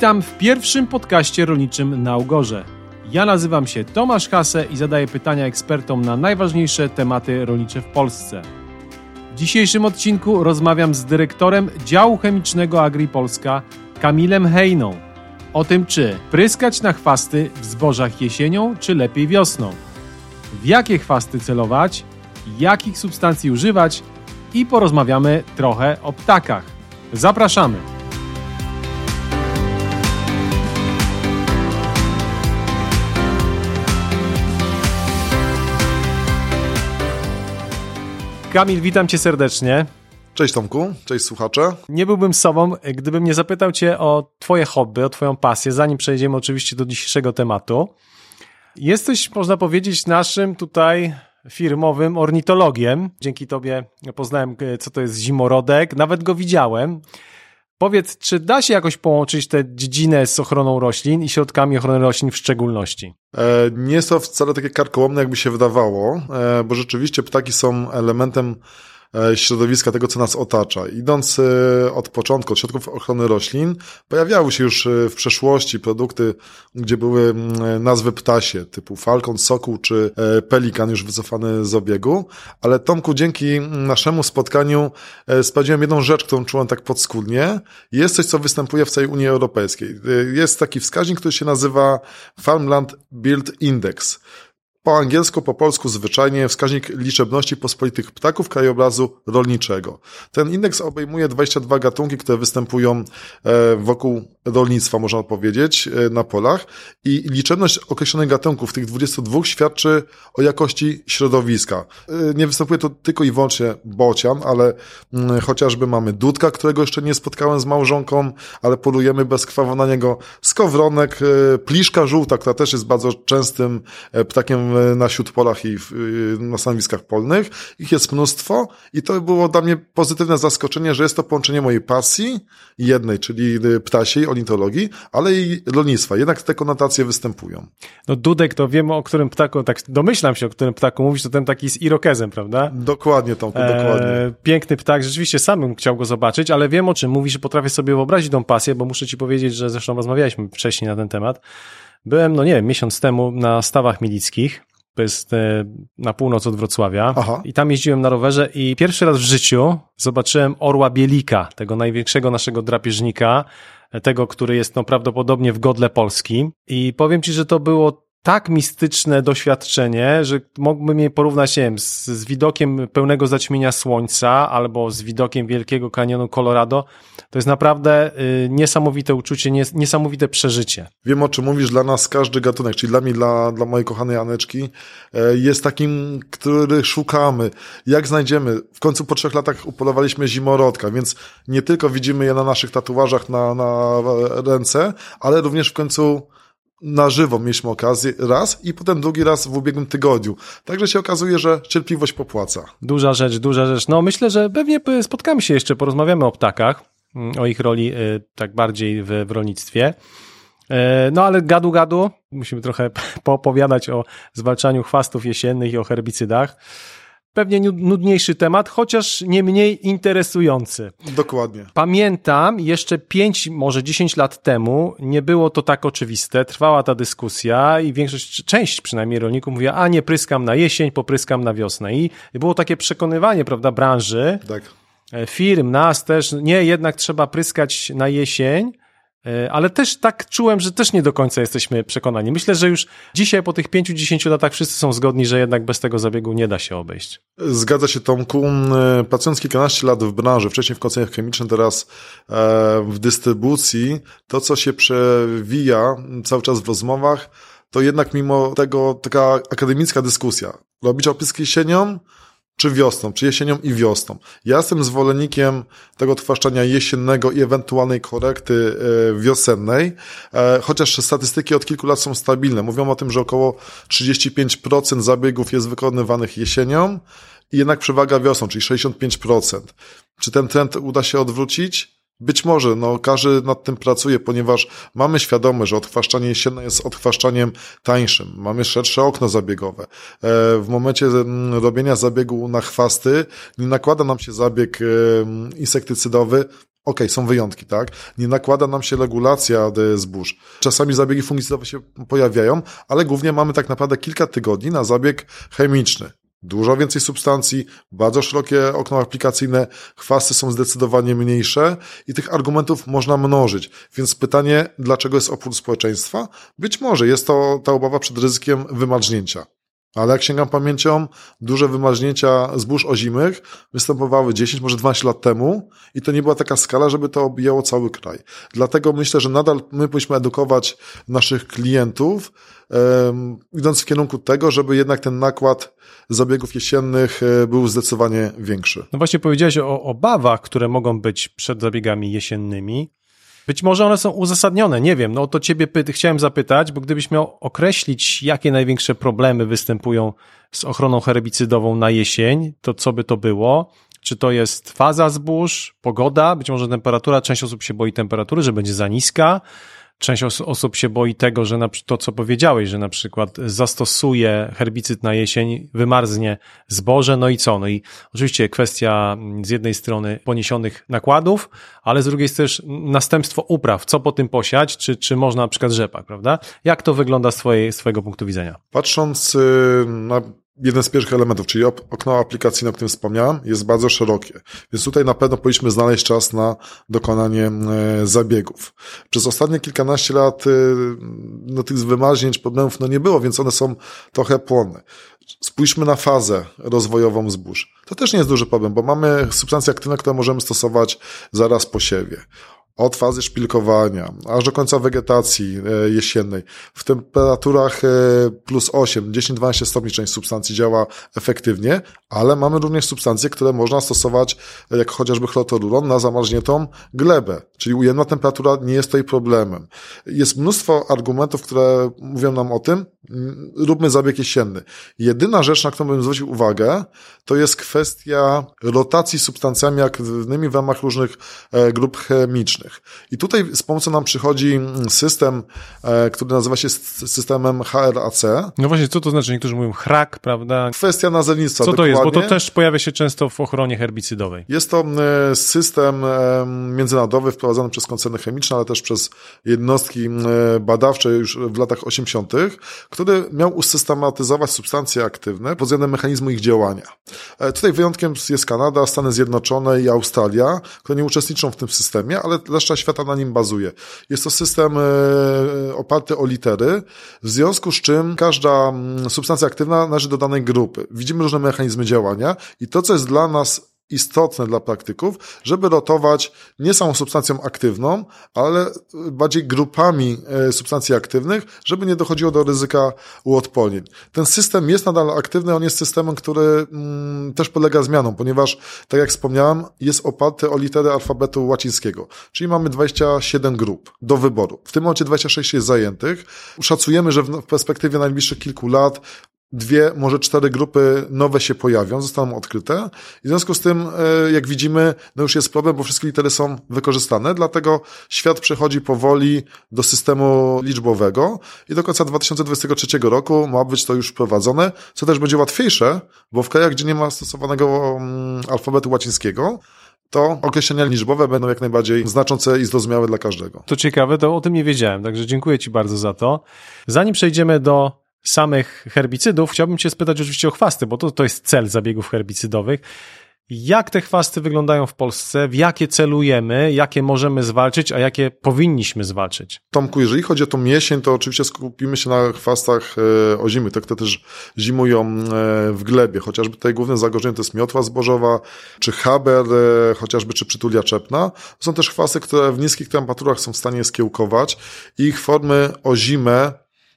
Witam w pierwszym podcaście rolniczym na Ugorze. Ja nazywam się Tomasz Hase i zadaję pytania ekspertom na najważniejsze tematy rolnicze w Polsce. W dzisiejszym odcinku rozmawiam z dyrektorem działu chemicznego Agri Polska Kamilem Hejną o tym, czy pryskać na chwasty w zbożach jesienią, czy lepiej wiosną. W jakie chwasty celować, jakich substancji używać i porozmawiamy trochę o ptakach. Zapraszamy! Kamil, witam cię serdecznie. Cześć Tomku, cześć słuchacze. Nie byłbym sobą, gdybym nie zapytał cię o twoje hobby, o twoją pasję, zanim przejdziemy oczywiście do dzisiejszego tematu. Jesteś, można powiedzieć, naszym tutaj firmowym ornitologiem. Dzięki tobie poznałem, co to jest zimorodek, nawet go widziałem. Powiedz, czy da się jakoś połączyć tę dziedzinę z ochroną roślin i środkami ochrony roślin w szczególności? E, nie to wcale takie karkołomne, jakby się wydawało, e, bo rzeczywiście ptaki są elementem środowiska, tego, co nas otacza. Idąc e, od początku, od środków ochrony roślin, pojawiały się już e, w przeszłości produkty, gdzie były nazwy ptasie, typu falcon, sokół czy pelikan, już wycofany z obiegu. Ale Tomku, dzięki naszemu spotkaniu sprawdziłem jedną rzecz, którą czułem tak podskórnie. Jest coś, co występuje w całej Unii Europejskiej. Jest taki wskaźnik, który się nazywa Farmland Build Index. Po angielsku, po polsku zwyczajnie wskaźnik liczebności pospolitych ptaków krajobrazu rolniczego. Ten indeks obejmuje 22 gatunki, które występują e, wokół rolnictwa, można powiedzieć, e, na polach i liczebność określonych gatunków, tych 22 świadczy o jakości środowiska. E, nie występuje to tylko i wyłącznie bocian, ale mm, chociażby mamy dudka, którego jeszcze nie spotkałem z małżonką, ale polujemy bezkrwawo na niego, skowronek, pliszka żółta, która też jest bardzo częstym ptakiem na śródpolach i na stanowiskach polnych. Ich jest mnóstwo i to było dla mnie pozytywne zaskoczenie, że jest to połączenie mojej pasji, jednej, czyli ptasiej, ornitologii, ale i rolnictwa. Jednak te konotacje występują. No Dudek to wiemy o którym ptaku, tak domyślam się o którym ptaku mówisz, to ten taki z irokezem, prawda? Dokładnie, dokładnie. E, piękny ptak, rzeczywiście sam bym chciał go zobaczyć, ale wiem o czym mówisz, że potrafię sobie wyobrazić tą pasję, bo muszę ci powiedzieć, że zresztą rozmawialiśmy wcześniej na ten temat. Byłem, no nie wiem, miesiąc temu na stawach milickich to jest e, na północ od Wrocławia. Aha. I tam jeździłem na rowerze i pierwszy raz w życiu zobaczyłem orła bielika, tego największego naszego drapieżnika, tego, który jest no, prawdopodobnie w godle Polski. I powiem ci, że to było tak mistyczne doświadczenie, że mógłbym je porównać, nie wiem, z, z, widokiem pełnego zaćmienia słońca albo z widokiem wielkiego kanionu Colorado. To jest naprawdę y, niesamowite uczucie, nies, niesamowite przeżycie. Wiem o czym mówisz, dla nas każdy gatunek, czyli dla mnie, dla, dla mojej kochanej Aneczki, y, jest takim, który szukamy. Jak znajdziemy? W końcu po trzech latach upolowaliśmy zimorodka, więc nie tylko widzimy je na naszych tatuażach na, na ręce, ale również w końcu na żywo mieliśmy okazję raz i potem drugi raz w ubiegłym tygodniu. Także się okazuje, że cierpliwość popłaca. Duża rzecz, duża rzecz. No myślę, że pewnie spotkamy się jeszcze, porozmawiamy o ptakach, mm, o ich roli y, tak bardziej w, w rolnictwie. E, no ale gadu gadu, musimy trochę poopowiadać o zwalczaniu chwastów jesiennych i o herbicydach pewnie nudniejszy temat, chociaż nie mniej interesujący. Dokładnie. Pamiętam, jeszcze 5, może 10 lat temu nie było to tak oczywiste, trwała ta dyskusja i większość, część przynajmniej rolników mówiła, a nie pryskam na jesień, popryskam na wiosnę. I było takie przekonywanie, prawda, branży, tak. E, firm, nas też, nie, jednak trzeba pryskać na jesień, ale też tak czułem, że też nie do końca jesteśmy przekonani. Myślę, że już dzisiaj po tych 5-10 latach wszyscy są zgodni, że jednak bez tego zabiegu nie da się obejść. Zgadza się Tomku. E, pracując kilkanaście lat w branży, wcześniej w koncernach chemicznych, teraz e, w dystrybucji, to co się przewija cały czas w rozmowach, to jednak mimo tego taka akademicka dyskusja. Robić opysk jesienią, czy wiosną, czy jesienią i wiosną. Ja jestem zwolennikiem tego odchwaszczania jesiennego i ewentualnej korekty e, wiosennej, e, chociaż statystyki od kilku lat są stabilne. Mówią o tym, że około 35% zabiegów jest wykonywanych jesienią i jednak przewaga wiosną, czyli 65%. Czy ten trend uda się odwrócić? Być może, no każdy nad tym pracuje, ponieważ mamy świadomość, że odchwaszczanie jesienne jest odchwaszczaniem tańszym. Mamy szersze okno zabiegowe. E, w momencie mm, robienia zabiegu na chwasty nie nakłada nam się zabieg insektycydowy Okej, okay, są wyjątki, tak? Nie nakłada nam się regulacja zbóż. Czasami zabiegi fungicydowe się pojawiają, ale głównie mamy tak naprawdę kilka tygodni na zabieg chemiczny. Dużo więcej substancji, bardzo szerokie okno aplikacyjne, chwasty są zdecydowanie mniejsze i tych argumentów można mnożyć. Więc pytanie, dlaczego jest opór społeczeństwa? Być może jest to ta obawa przed ryzykiem wymarznięcia. Ale jak sięgam pamięcią, duże wymarznięcia zbóż ozimych występowały 10, może 12 lat temu i to nie była taka skala, żeby to obijało cały kraj. Dlatego myślę, że nadal my powinniśmy edukować naszych klientów, um, idąc w kierunku tego, żeby jednak ten nakład zabiegów jesiennych e, był zdecydowanie większy. No właśnie powiedziałeś o obawach, które mogą być przed zabiegami jesiennymi. Być może one są uzasadnione, nie wiem. No to ciebie chciałem zapytać, bo gdybyś miał określić, jakie największe problemy występują z ochroną herbicydową na jesień, to co by to było? Czy to jest faza zbóż, pogoda, być może temperatura, część osób się boi temperatury, że będzie za niska, Część os osób się boi tego, że na, to, co powiedziałeś, że na przykład zastosuje herbicyd na jesień, wymarznie zboże, no i co? No i oczywiście kwestia mm, z jednej strony poniesionych nakładów, ale z drugiej też następstwo upraw. Co po tym posiać? Czy, czy można na przykład rzepak, prawda? Jak to wygląda z, twojej, z twojego punktu widzenia? Patrząc y, na jeden z pierwszych elementów, czyli okno aplikacyjne, o którym wspomniałem, jest bardzo szerokie. Więc tutaj na pewno powinniśmy znaleźć czas na dokonanie e, zabiegów. Przez ostatnie kilkanaście lat e, no, tych wymarznięć, problemów no, nie było, więc one są trochę płonne. Spójrzmy na fazę rozwojową zbóż. To też nie jest duży problem, bo mamy substancje aktywne, które możemy stosować zaraz po siewie od fazy szpilkowania, aż do końca wegetacji e, jesiennej. W temperaturach e, plus 8, 10-12 stopni część substancji działa efektywnie, ale mamy również substancje, które można stosować, e, jak chociażby chlorotoluron, na zamarzniętą glebę, czyli ujemna temperatura nie jest tutaj problemem. Jest mnóstwo argumentów, które mówią nam o tym, mm, róbmy zabieg jesienny. Jedyna rzecz, na którą bym zwrócił uwagę, to jest kwestia rotacji substancjami aktywnymi w ramach różnych grup chemicznych. I tutaj z pomocą nam przychodzi system, e, który nazywa się systemem HRAC. No właśnie, co to znaczy? Niektórzy mówią HRAC, prawda? Kwestia nazewnictwa. Co to dokładnie. jest? Bo to też pojawia się często w ochronie herbicydowej. Jest to e, system e, międzynarodowy wprowadzony przez koncerny chemiczne, ale też przez jednostki badawcze już w latach 80., który miał usystematyzować substancje aktywne pod względem mechanizmu ich działania. Tutaj wyjątkiem jest Kanada, Stany Zjednoczone i Australia, które nie uczestniczą w tym systemie, ale reszta świata na nim bazuje. Jest to system e, oparty o litery, w związku z czym każda mm, substancja aktywna należy do danej grupy. Widzimy różne mechanizmy działania i to, co jest dla nas istotne dla praktyków, żeby rotować nie samą substancją aktywną, ale bardziej grupami e, substancji aktywnych, żeby nie dochodziło do ryzyka uodpornień. Ten system jest nadal aktywny, on jest systemem, który mm, też polega zmianom, ponieważ, tak jak wspomniałem, jest oparty o litery alfabetu łacińskiego, czyli mamy 27 grup do wyboru. W tym momencie 26 jest zajętych. Szacujemy, że w perspektywie najbliższych kilku lat dwie, może cztery grupy nowe się pojawią, zostaną odkryte. I w związku z tym, e, jak widzimy, no już jest problem, bo wszystkie litery są wykorzystane, dlatego świat przechodzi powoli do systemu liczbowego i do końca 2023 roku ma być to już wprowadzone, co też będzie łatwiejsze, bo w krajach, gdzie nie ma stosowanego mm, alfabetu łacińskiego, to określenia liczbowe będą jak najbardziej znaczące i zrozumiałe dla każdego. To ciekawe, to o tym nie wiedziałem, także dziękuję Ci bardzo za to. Zanim przejdziemy do samych herbicydów, chciałbym Cię spytać oczywiście o chwasty, bo to, to jest cel zabiegów herbicydowych. Jak te chwasty wyglądają w Polsce? W jakie celujemy? Jakie możemy zwalczyć, a jakie powinniśmy zwalczyć? Tomku, jeżeli chodzi o tą jesień, to oczywiście skupimy się na chwastach e, ozimy, te, które też zimują e, w glebie. Chociażby tutaj głównym zagrożeniem to jest miotła zbożowa, czy haber, e, chociażby, czy przytulia czepna. Są też chwasty, które w niskich temperaturach są w stanie skiełkować. Ich formy ozime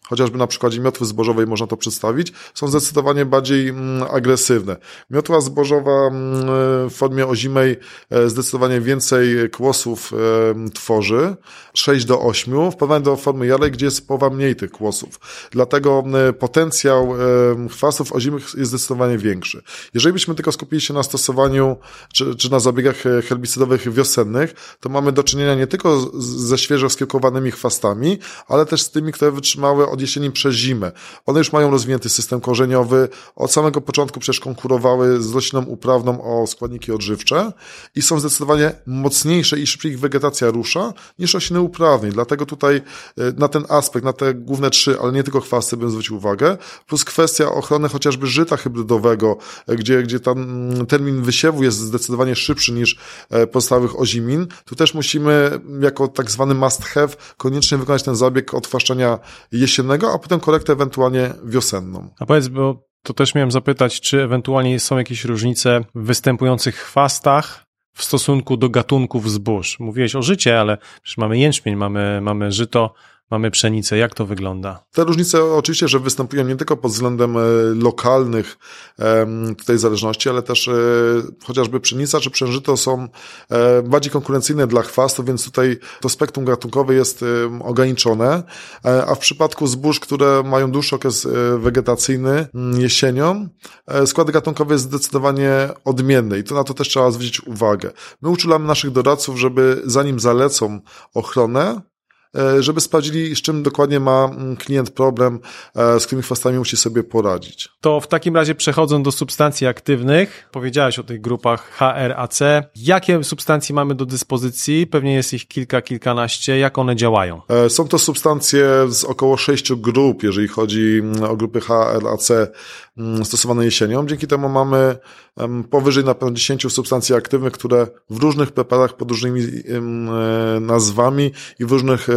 chociażby na przykładzie miotwy zbożowej można to przedstawić, są zdecydowanie bardziej mm, agresywne. Miotła zbożowa mm, w formie ozimej e, zdecydowanie więcej kłosów e, tworzy, 6 do 8, w porównaniu do formy jarej, gdzie jest połowa mniej tych kłosów. Dlatego mm, potencjał e, chwastów ozimych jest zdecydowanie większy. Jeżeli byśmy tylko skupili się na stosowaniu, czy, czy na zabiegach herbicydowych wiosennych, to mamy do czynienia nie tylko ze świeżo skiełkowanymi chwastami, ale też z tymi, które wytrzymały od jesieni przez zimę. One już mają rozwinięty system korzeniowy, od samego początku przecież konkurowały z rośliną uprawną o składniki odżywcze i są zdecydowanie mocniejsze i szybciej ich wegetacja rusza niż rośliny uprawnej. Dlatego tutaj y, na ten aspekt, na te główne trzy, ale nie tylko chwasty bym zwrócił uwagę, plus kwestia ochrony chociażby żyta hybrydowego, y, gdzie, gdzie tam mm, termin wysiewu jest zdecydowanie szybszy niż e, pozostałych ozimin. Tu też musimy jako tak zwany must have koniecznie wykonać ten zabieg odfaszczenia jesiennego, a potem korektę ewentualnie wiosenną. A powiedz, bo to też miałem zapytać, czy ewentualnie są jakieś różnice w występujących chwastach w stosunku do gatunków zbóż? Mówiłeś o życie, ale przecież mamy jęczmień, mamy, mamy żyto, mamy pszenicę. Jak to wygląda? Te różnice oczywiście, że występują nie tylko pod względem e, lokalnych tutaj zależności, ale też e, chociażby pszenica czy przężyto są e, bardziej konkurencyjne dla chwastów, więc tutaj to spektrum gatunkowe jest ograniczone, a w przypadku zbóż, które mają dłuższy okres wegetacyjny jesienią, skład gatunkowy jest zdecydowanie odmienny i to na to też trzeba zwrócić uwagę. My uczulamy naszych doradców, żeby zanim zalecą ochronę, żeby sprawdzili, z czym dokładnie ma mm, klient problem, e, z którymi chwastami musi sobie poradzić. To w takim razie przechodząc do substancji aktywnych, powiedziałeś o tych grupach HRAC. Jakie substancje mamy do dyspozycji? Pewnie jest ich kilka, kilkanaście. Jak one działają? E, są to substancje z około sześciu grup, jeżeli chodzi mm, o grupy HRAC mm, stosowane jesienią. Dzięki temu mamy powyżej na pewno 10 substancji aktywnych, które w różnych preparatach pod różnymi nazwami i w różnych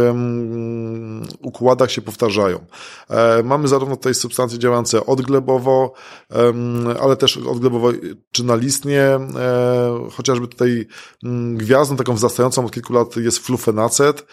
układach się powtarzają. E, mamy zarówno tutaj substancje działające odglebowo, ale też odglebowo czy nalistnie, e, chociażby tutaj gwiazdą taką wzrastającą od kilku lat jest flufenacet,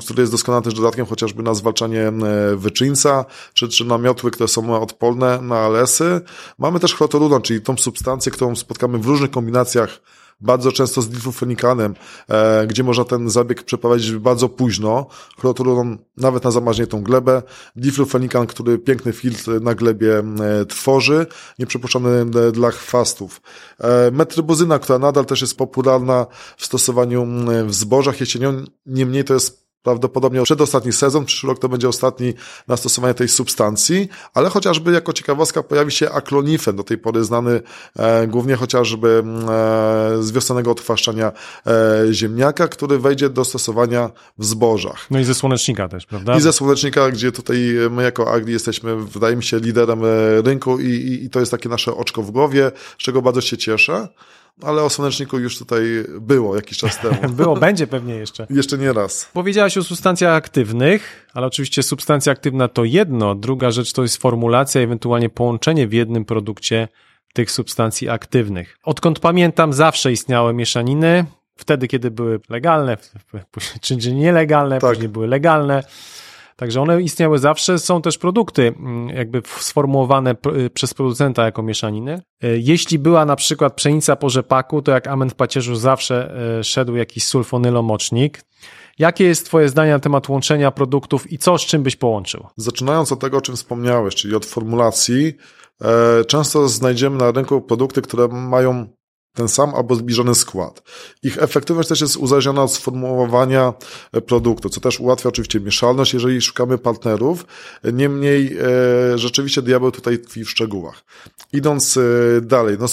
który jest doskonałym też dodatkiem chociażby na zwalczanie wyczyńca, czy, czy na miotły, które są odporne na alesy. Mamy też chlorotoluron, czyli tą substancję, którą spotkamy w różnych kombinacjach bardzo często z diflufenikanem, e, gdzie można ten zabieg przeprowadzić bardzo późno. Chlorotoluron nawet na zamarzniętą glebę. Diflufenikan, który piękny filtr na glebie e, tworzy, nieprzypuszczany e, dla chwastów. E, metrybuzyna, która nadal też jest popularna w stosowaniu w zbożach jesienią, niemniej to jest prawdopodobnie przedostatni sezon, przyszły rok to będzie ostatni na stosowanie tej substancji, ale chociażby jako ciekawostka pojawi się aklonifen, do tej pory znany e, głównie chociażby mm, e, z wiosennego odchwaszczania e, ziemniaka, który wejdzie do stosowania w zbożach. No i ze słonecznika też, prawda? I ze słonecznika, gdzie tutaj my jako Agri jesteśmy, wydaje mi się, liderem e, rynku i, i, i to jest takie nasze oczko w głowie, z czego bardzo się cieszę ale o słoneczniku już tutaj było jakiś czas temu. było, będzie pewnie jeszcze. jeszcze nie raz. Powiedziałaś o substancjach aktywnych, ale oczywiście substancja aktywna to jedno, druga rzecz to jest formulacja, ewentualnie połączenie w jednym produkcie tych substancji aktywnych. Odkąd pamiętam, zawsze istniały mieszaniny, wtedy, kiedy były legalne, czy nielegalne, tak. później były legalne. Także one istniały zawsze. Są też produkty mm, jakby sformułowane przez producenta jako mieszaniny. Y, jeśli była na przykład pszenica po rzepaku, to jak amen w pacierzu zawsze y, szedł jakiś sulfonylomocznik. Jakie jest Twoje zdanie na temat łączenia produktów i co z czym byś połączył? Zaczynając od tego, o czym wspomniałeś, czyli od formulacji, e, często znajdziemy na rynku produkty, które mają ten sam albo zbliżony skład. Ich efektywność też jest uzależniona od sformułowania e, produktu, co też ułatwia oczywiście mieszalność, jeżeli szukamy partnerów. Niemniej e, rzeczywiście diabeł tutaj tkwi w szczegółach. Idąc e, dalej, no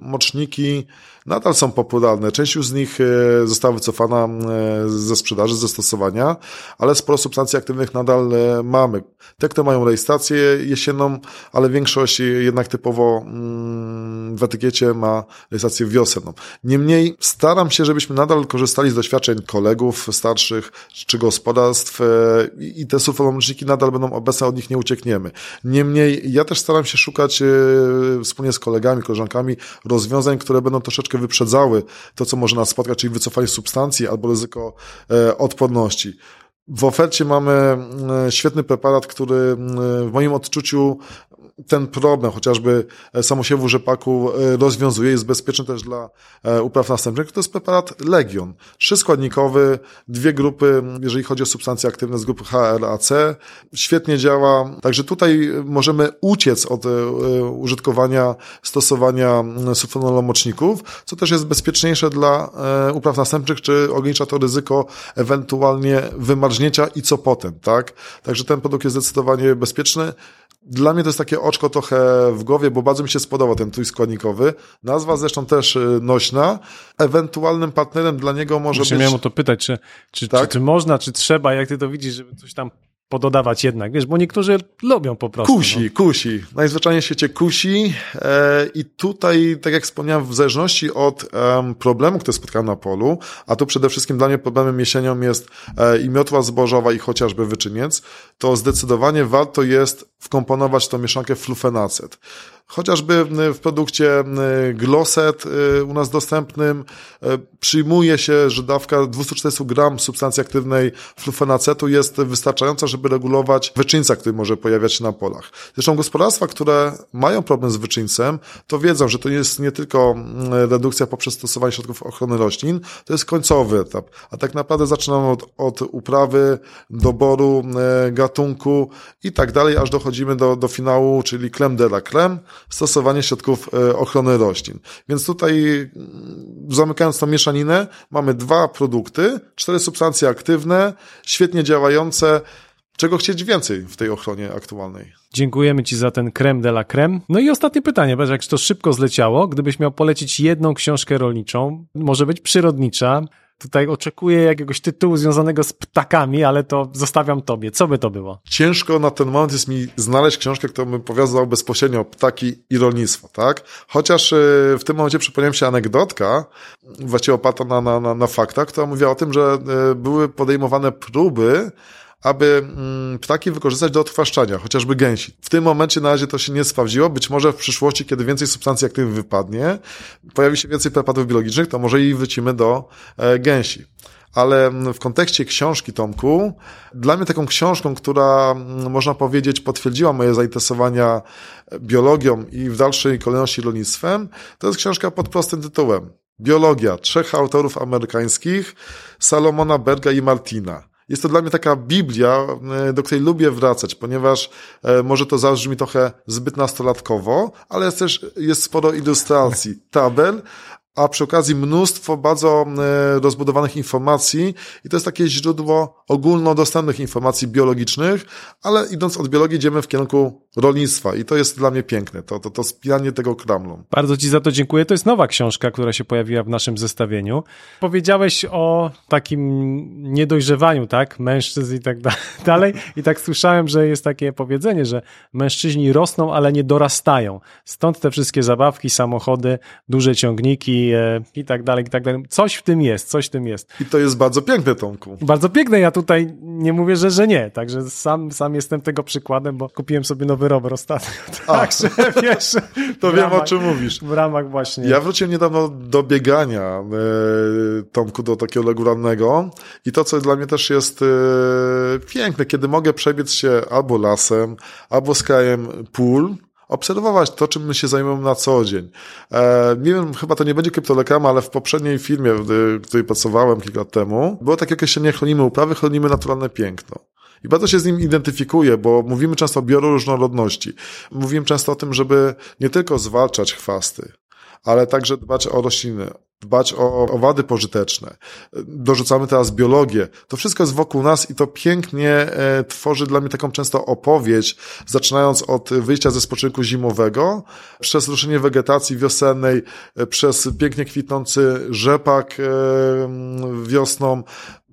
moczniki nadal są popularne. Część z nich e, została wycofana e, ze sprzedaży, ze stosowania, ale sporo substancji aktywnych nadal e, mamy. Te, które mają rejestrację jesienną, ale większość jednak typowo mm, w etykiecie ma rejestrację wiosenną. Niemniej staram się, żebyśmy nadal korzystali z doświadczeń kolegów starszych czy gospodarstw i te sulfonomoczniki nadal będą obecne, od nich nie uciekniemy. Niemniej ja też staram się szukać wspólnie z kolegami, koleżankami rozwiązań, które będą troszeczkę wyprzedzały to, co może nas spotkać, czyli wycofanie substancji albo ryzyko e, odporności. W ofercie mamy e, świetny preparat, który e, w moim odczuciu ten problem chociażby samosiewu rzepaku rozwiązuje, jest bezpieczny też dla upraw następnych, to jest preparat Legion. Trzyskładnikowy, dwie grupy, jeżeli chodzi o substancje aktywne z grupy HLAC. Świetnie działa, także tutaj możemy uciec od użytkowania, stosowania sulfonolomoczników, co też jest bezpieczniejsze dla upraw następnych, czy ogranicza to ryzyko ewentualnie wymarznięcia i co potem, tak? Także ten produkt jest zdecydowanie bezpieczny. Dla mnie to jest takie oczko trochę w głowie, bo bardzo mi się spodobał ten trójskładnikowy. Nazwa zresztą też y, nośna. Ewentualnym partnerem dla niego może Właśnie być... miałem o to pytać, czy, czy, tak? czy, czy można, czy trzeba, jak ty to widzisz, żeby coś tam pododawać jednak, wiesz, bo niektórzy lubią po prostu. Kusi, no. kusi. Najzwyczajniej w świecie kusi e, i tutaj, tak jak wspomniałem, w zależności od e, problemu, który spotkałem na polu, a tu przede wszystkim dla mnie problemem jesienią jest e, i miotła zbożowa i chociażby wyczyniec, to zdecydowanie warto jest wkomponować tą mieszankę flufenacet. Chociażby w produkcie Glosset y, u nas dostępnym y, przyjmuje się, że dawka 240 gram substancji aktywnej flufenacetu jest wystarczająca, żeby regulować wyczyńca, który może pojawiać się na polach. Zresztą gospodarstwa, które mają problem z wyczyńcem, to wiedzą, że to jest nie tylko redukcja poprzez stosowanie środków ochrony roślin, to jest końcowy etap. A tak naprawdę zaczynamy od, od uprawy, doboru gatunku i tak dalej, aż dochodzimy do, do finału, czyli creme de la creme, stosowanie środków e, ochrony roślin. Więc tutaj, mm, zamykając tą mieszaninę, mamy dwa produkty, cztery substancje aktywne, świetnie działające. Czego chcieć więcej w tej ochronie aktualnej? Dziękujemy Ci za ten creme de la creme. No i ostatnie pytanie, bo jak to szybko zleciało, gdybyś miał polecić jedną książkę rolniczą, może być przyrodnicza, tutaj oczekuję jakiegoś tytułu związanego z ptakami, ale to zostawiam tobie. Co by to było? Ciężko na ten moment jest mi znaleźć książkę, która by powiązał bezpośrednio ptaki i rolnictwo, tak? Chociaż e, w tym momencie przypomniałem się anegdotka, właściwie oparta na, na, na, na faktach, która mówiła o tym, że e, były podejmowane próby aby mm, ptaki wykorzystać do odchwaszczania, chociażby gęsi. W tym momencie na razie to się nie sprawdziło. Być może w przyszłości, kiedy więcej substancji aktywnych wypadnie, pojawi się więcej preparatów biologicznych, to może i wrócimy do e, gęsi ale mm, w kontekście książki Tomku, dla mnie taką książką, która mm, można powiedzieć potwierdziła moje zainteresowania biologią i w dalszej kolejności rolnictwem, to jest książka pod prostym tytułem. Biologia trzech autorów amerykańskich, Salomona Berga i Martina. Jest to dla mnie taka Biblia, e, do której lubię wracać, ponieważ e, może to zabrzmi trochę zbyt nastolatkowo, ale jest też jest sporo ilustracji, tabel, a przy okazji mnóstwo bardzo e, rozbudowanych informacji i to jest takie źródło ogólnodostępnych informacji biologicznych, ale idąc od biologii idziemy w kierunku rolnictwa i to jest dla mnie piękne, to, to, to spijanie tego kramlą. Bardzo Ci za to dziękuję. To jest nowa książka, która się pojawiła w naszym zestawieniu. Powiedziałeś o takim niedojrzewaniu, tak, mężczyzn i tak dalej i tak słyszałem, że jest takie powiedzenie, że mężczyźni rosną, ale nie dorastają. Stąd te wszystkie zabawki, samochody, duże ciągniki e, i tak dalej, i tak dalej. Coś w tym jest, coś w tym jest. I to jest bardzo piękne, Tomku. Bardzo piękne, ja tutaj nie mówię, że, że nie, także sam, sam jestem tego przykładem, bo kupiłem sobie nowy rower ostatnio. Także wiesz. To wiem ramach, o czym mówisz. W ramach właśnie. Ja wróciłem niedawno do biegania, e, Tomku, do takiego regularnego i to, co dla mnie też jest e, piękne, kiedy mogę przebiec się albo lasem, albo z krajem pól, obserwować to, czym my się zajmujemy na co dzień. E, nie wiem, chyba to nie będzie kryptolekrama, ale w poprzedniej filmie, w której pracowałem kilka lat temu, było takie określenie chronimy uprawy, chronimy naturalne piękno. I bardzo się z nim identyfikuję, bo mówimy często o bioróżnorodności. Mówimy często o tym, żeby nie tylko zwalczać chwasty, ale także dbać o rośliny, dbać o owady pożyteczne. Dorzucamy teraz biologię. To wszystko jest wokół nas i to pięknie e, tworzy dla mnie taką często opowieść, zaczynając od wyjścia ze spoczynku zimowego, przez ruszenie wegetacji wiosennej, e, przez pięknie kwitnący rzepak e, wiosną,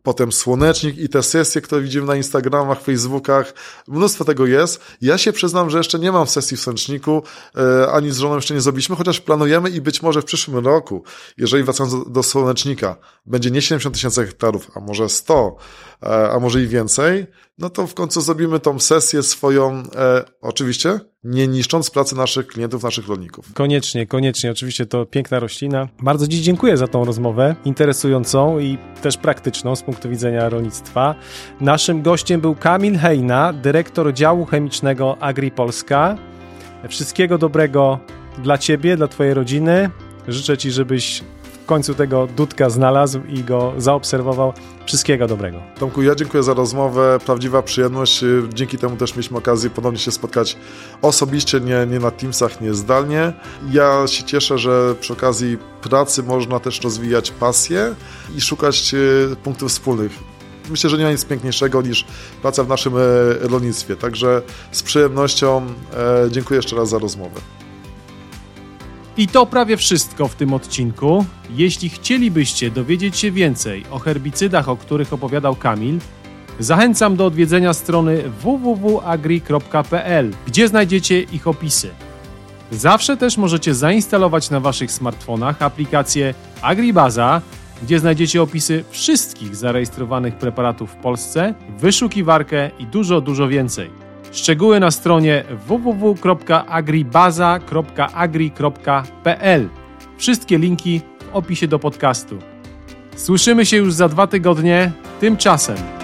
potem słonecznik i te sesje, które widzimy na Instagramach, Facebookach, mnóstwo tego jest. Ja się przyznam, że jeszcze nie mam sesji w słoneczniku, e, ani z żoną jeszcze nie zrobiliśmy, chociaż planujemy i być może w przyszłym roku, jeżeli wracając do, do słonecznika, będzie nie 70 tysięcy hektarów, a może 100, e, a może i więcej, no to w końcu zrobimy tą sesję swoją, e, oczywiście nie niszcząc pracy naszych klientów, naszych rolników. Koniecznie, koniecznie. Oczywiście to piękna roślina. Bardzo Dziś dziękuję za tą rozmowę, interesującą i też praktyczną z punktu widzenia rolnictwa. Naszym gościem był Kamil Hejna, dyrektor działu chemicznego AgriPolska. Wszystkiego dobrego dla Ciebie, dla Twojej rodziny. Życzę Ci, żebyś w końcu tego dudka znalazł i go zaobserwował. Wszystkiego dobrego. Tomku, ja dziękuję za rozmowę. Prawdziwa przyjemność. Dzięki temu też mieliśmy okazję ponownie się spotkać osobiście, nie, nie na Teamsach, nie zdalnie. Ja się cieszę, że przy okazji pracy można też rozwijać pasję i szukać e, punktów wspólnych. Myślę, że nie ma nic piękniejszego niż praca w naszym e, rolnictwie. Także z przyjemnością e, dziękuję jeszcze raz za rozmowę. I to prawie wszystko w tym odcinku. Jeśli chcielibyście dowiedzieć się więcej o herbicydach, o których opowiadał Kamil, zachęcam do odwiedzenia strony www.agri.pl, gdzie znajdziecie ich opisy. Zawsze też możecie zainstalować na waszych smartfonach aplikację AgriBaza, gdzie znajdziecie opisy wszystkich zarejestrowanych preparatów w Polsce, wyszukiwarkę i dużo, dużo więcej. Szczegóły na stronie www.agribaza.agri.pl. Wszystkie linki w opisie do podcastu. Słyszymy się już za dwa tygodnie. Tymczasem